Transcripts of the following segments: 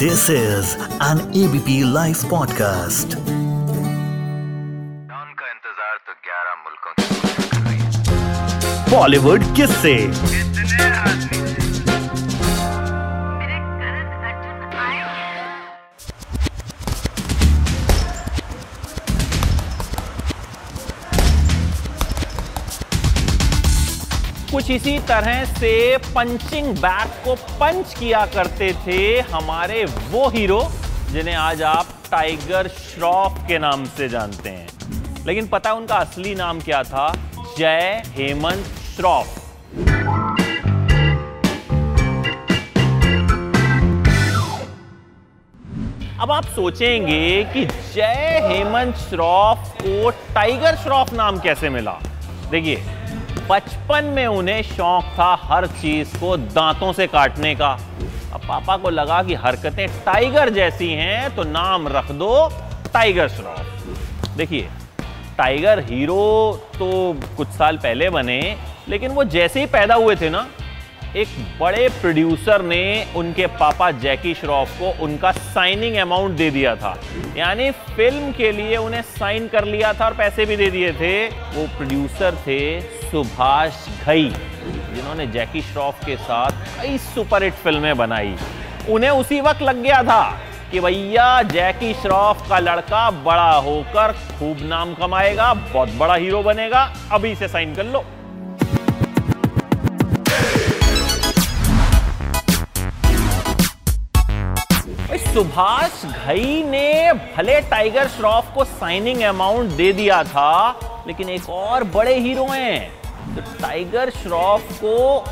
This is an ABP live podcast का इंतज़ार तो 11 मुल्कों बॉलीवुड किससे। कितने आदमी कुछ इसी तरह से पंचिंग बैग को पंच किया करते थे हमारे वो हीरो, जिन्हें आज आप टाइगर श्रॉफ के नाम से जानते हैं। लेकिन पता उनका असली नाम क्या था? जय हेमंत श्रॉफ। अब आप सोचेंगे कि जय हेमंत श्रॉफ को टाइगर श्रॉफ नाम कैसे मिला? देखिए बचपन में उन्हें शौक था हर चीज़ को दांतों से काटने का। अब पापा को लगा कि हरकतें टाइगर जैसी हैं तो नाम रख दो, टाइगर श्रॉफ देखिए, टाइगर हीरो तो कुछ साल पहले बने, लेकिन वो जैसे ही पैदा हुए थे ना एक बड़े प्रोड्यूसर ने उनके पापा जैकी श्रॉफ को उनका साइनिंग अमाउंट दे दिया था। यानी फ़िल्म के लिए उन्हें साइन कर लिया था और पैसे भी दे दिए थे। वो प्रोड्यूसर थे सुभाष घई, जिन्होंने जैकी श्रॉफ के साथ कई सुपरहिट फ़िल्में बनाई। उन्हें उसी वक्त लग गया था कि भैया, जैकी श्रॉफ का लड़का बड़ा होकर खूब नाम कमाएगा, बहुत बड़ा हीरो बनेगा, अभी से साइन कर लो। सुभाष घई ने भले टाइगर श्रॉफ को साइनिंग अमाउंट दे दिया था, लेकिन एक और बड़े हीरो हैं। तो टाइगर श्रॉफ को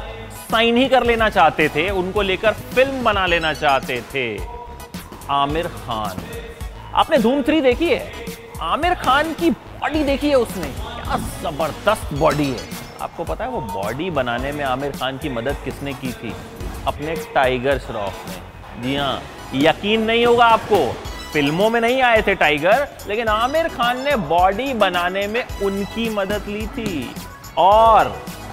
साइन ही कर लेना चाहते थे, उनको लेकर फ़िल्म बना लेना चाहते थे। आमिर खान। आपने धूम थ्री देखी है? आमिर खान की बॉडी देखी है उसने। क्या ज़बरदस्त बॉडी है। आपको पता है वो बॉडी बनाने में आमिर खान की मदद किसने की थी? अपने टाइगर श्रॉफ ने। जी हाँ यकीन नहीं होगा आपको। फ़िल्मों में नहीं आए थे टाइगर, लेकिन आमिर खान ने बॉडी बनाने में उनकी मदद ली थी। और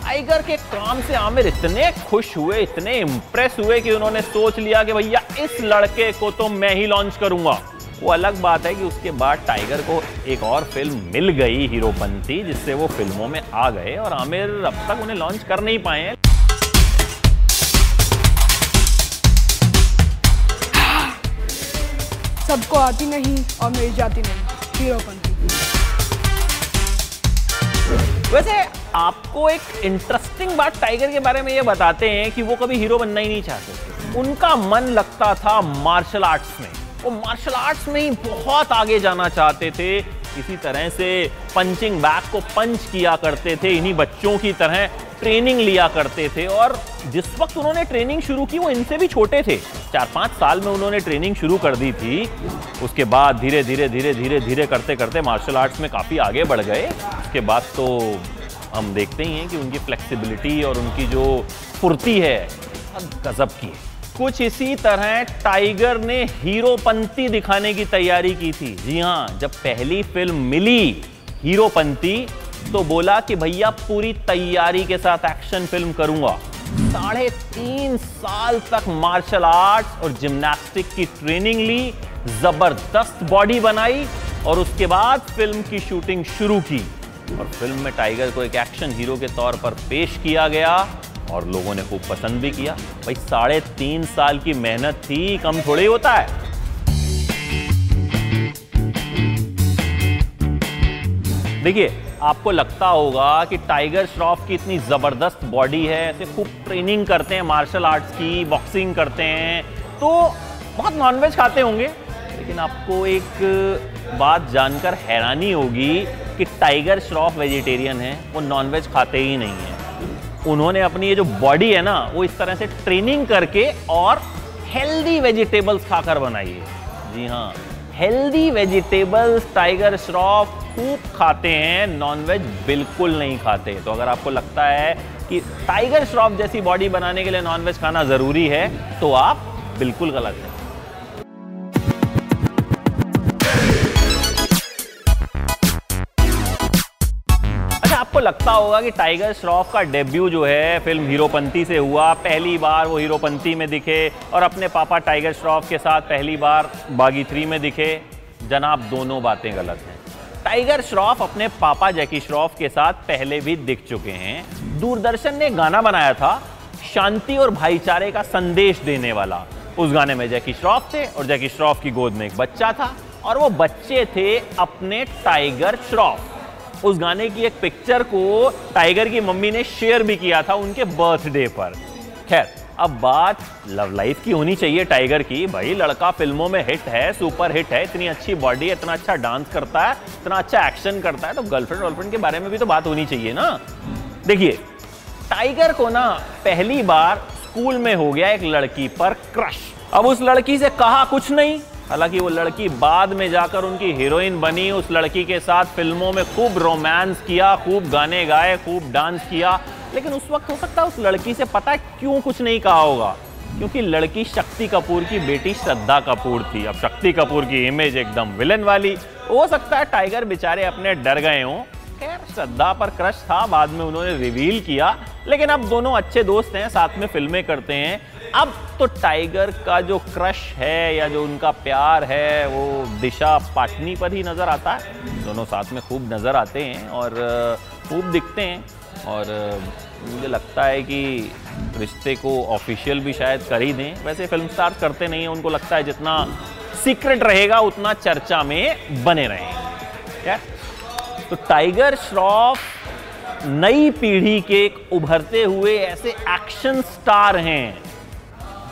टाइगर के काम से आमिर इतने खुश हुए, इतने इंप्रेस हुए कि उन्होंने सोच लिया कि भैया, इस लड़के को तो मैं ही लॉन्च करूँगा। वो अलग बात है कि उसके बाद टाइगर को एक और फ़िल्म मिल गई, हीरोपंती, जिससे वो फ़िल्मों में आ गए और आमिर अब तक उन्हें लॉन्च कर नहीं पाए हैं। सबको आती नहीं और मेरी जाती नहीं। हीरोपंथी वैसे आपको एक इंटरेस्टिंग बात टाइगर के बारे में ये बताते हैं कि वो कभी हीरो बनना ही नहीं चाहते। उनका मन लगता था मार्शल आर्ट्स में। वो मार्शल आर्ट्स में ही बहुत आगे जाना चाहते थे। इसी तरह से पंचिंग बैग को पंच किया करते थे। इन्हीं बच्चों की तरह ट्रेनिंग लिया करते थे और जिस वक्त उन्होंने ट्रेनिंग शुरू की, वो इनसे भी छोटे थे। चार पाँच साल में उन्होंने ट्रेनिंग शुरू कर दी थी। उसके बाद धीरे धीरे धीरे धीरे धीरे करते करते मार्शल आर्ट्स में काफ़ी आगे बढ़ गए। उसके बाद तो हम देखते ही हैं कि उनकी फ्लेक्सिबिलिटी और उनकी जो फुर्ती है गजब की है। कुछ इसी तरह टाइगर ने हीरोपंती दिखाने की तैयारी की थी। जी हाँ जब पहली फ़िल्म मिली हीरोपंती तो बोला कि भैया पूरी तैयारी के साथ एक्शन फ़िल्म करूँगा। साढ़े तीन साल तक मार्शल आर्ट्स और जिम्नास्टिक की ट्रेनिंग ली, ज़बरदस्त बॉडी बनाई और उसके बाद फ़िल्म की शूटिंग शुरू की। और फ़िल्म में टाइगर को एक एक्शन हीरो के तौर पर पेश किया गया और लोगों ने खूब पसंद भी किया। भाई, साढ़े तीन साल की मेहनत थी, कम थोड़ी होता है। देखिए आपको लगता होगा कि टाइगर श्रॉफ की इतनी ज़बरदस्त बॉडी है, ऐसे खूब ट्रेनिंग करते हैं मार्शल आर्ट्स की बॉक्सिंग करते हैं तो बहुत नॉनवेज खाते होंगे। लेकिन आपको एक बात जानकर हैरानी होगी कि टाइगर श्रॉफ वेजिटेरियन है, वो नॉनवेज खाते ही नहीं हैं। उन्होंने अपनी ये जो बॉडी है ना, वो इस तरह से ट्रेनिंग करके और हेल्दी वेजिटेबल्स खाकर बनाई है। जी हाँ। हेल्दी वेजिटेबल्स टाइगर श्रॉफ खूब खाते हैं नॉनवेज बिल्कुल नहीं खाते। तो अगर आपको लगता है कि टाइगर श्रॉफ जैसी बॉडी बनाने के लिए नॉनवेज खाना ज़रूरी है तो आप बिल्कुल गलत हैं। आपको लगता होगा कि टाइगर श्रॉफ का डेब्यू जो है फ़िल्म हीरोपंती से हुआ। पहली बार वो हीरोपंती में दिखे और अपने पापा टाइगर श्रॉफ के साथ पहली बार बागी थ्री में दिखे। जनाब, दोनों बातें गलत हैं। टाइगर श्रॉफ अपने पापा जैकी श्रॉफ के साथ पहले भी दिख चुके हैं। दूरदर्शन ने गाना बनाया था, शांति और भाईचारे का संदेश देने वाला। उस गाने में जैकी श्रॉफ थे और जैकी श्रॉफ की गोद में एक बच्चा था और वो बच्चे थे अपने टाइगर श्रॉफ। उस गाने की एक पिक्चर को टाइगर की मम्मी ने शेयर भी किया था उनके बर्थडे पर। खैर, अब बात लव लाइफ की होनी चाहिए टाइगर की। भाई, लड़का फ़िल्मों में हिट है, सुपर हिट है, इतनी अच्छी बॉडी है इतना अच्छा डांस करता है, इतना अच्छा एक्शन करता है तो गर्लफ्रेंड वर्लफ्रेंड के बारे में भी तो बात होनी चाहिए ना। देखिए, टाइगर को ना पहली बार स्कूल में हो गया एक लड़की पर क्रश। अब उस लड़की से कहा कुछ नहीं। हालाँकि वो लड़की बाद में जाकर उनकी हीरोइन बनी, उस लड़की के साथ फ़िल्मों में खूब रोमांस किया, खूब गाने गाए, खूब डांस किया। लेकिन उस वक्त हो सकता है उस लड़की से पता है क्यों कुछ नहीं कहा होगा। क्योंकि लड़की शक्ति कपूर की बेटी श्रद्धा कपूर थी। अब शक्ति कपूर की इमेज एकदम विलन वाली। हो सकता है टाइगर बेचारे अपने डर गए हों। खैर, श्रद्धा पर क्रश था, बाद में उन्होंने रिवील किया। लेकिन अब दोनों अच्छे दोस्त हैं, साथ में फ़िल्में करते हैं। अब तो टाइगर का जो क्रश है या जो उनका प्यार है, वो दिशा पाटनी पर ही नज़र आता है। दोनों साथ में खूब नज़र आते हैं और खूब दिखते हैं। और मुझे लगता है कि रिश्ते को ऑफिशियल भी शायद कर ही दें। वैसे फ़िल्म स्टार करते नहीं हैं, उनको लगता है जितना सीक्रेट रहेगा, उतना चर्चा में बने रहेंगे क्या तो टाइगर श्रॉफ नई पीढ़ी के एक उभरते हुए ऐसे एक्शन स्टार हैं,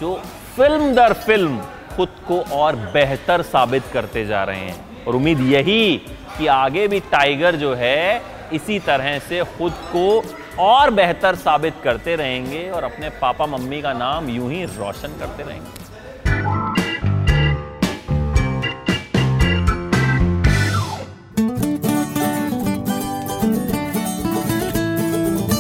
जो फ़िल्म दर फ़िल्म खुद को और बेहतर साबित करते जा रहे हैं। और उम्मीद यही कि आगे भी टाइगर जो है, इसी तरह से खुद को और बेहतर साबित करते रहेंगे और अपने पापा मम्मी का नाम यूँ ही रोशन करते रहेंगे।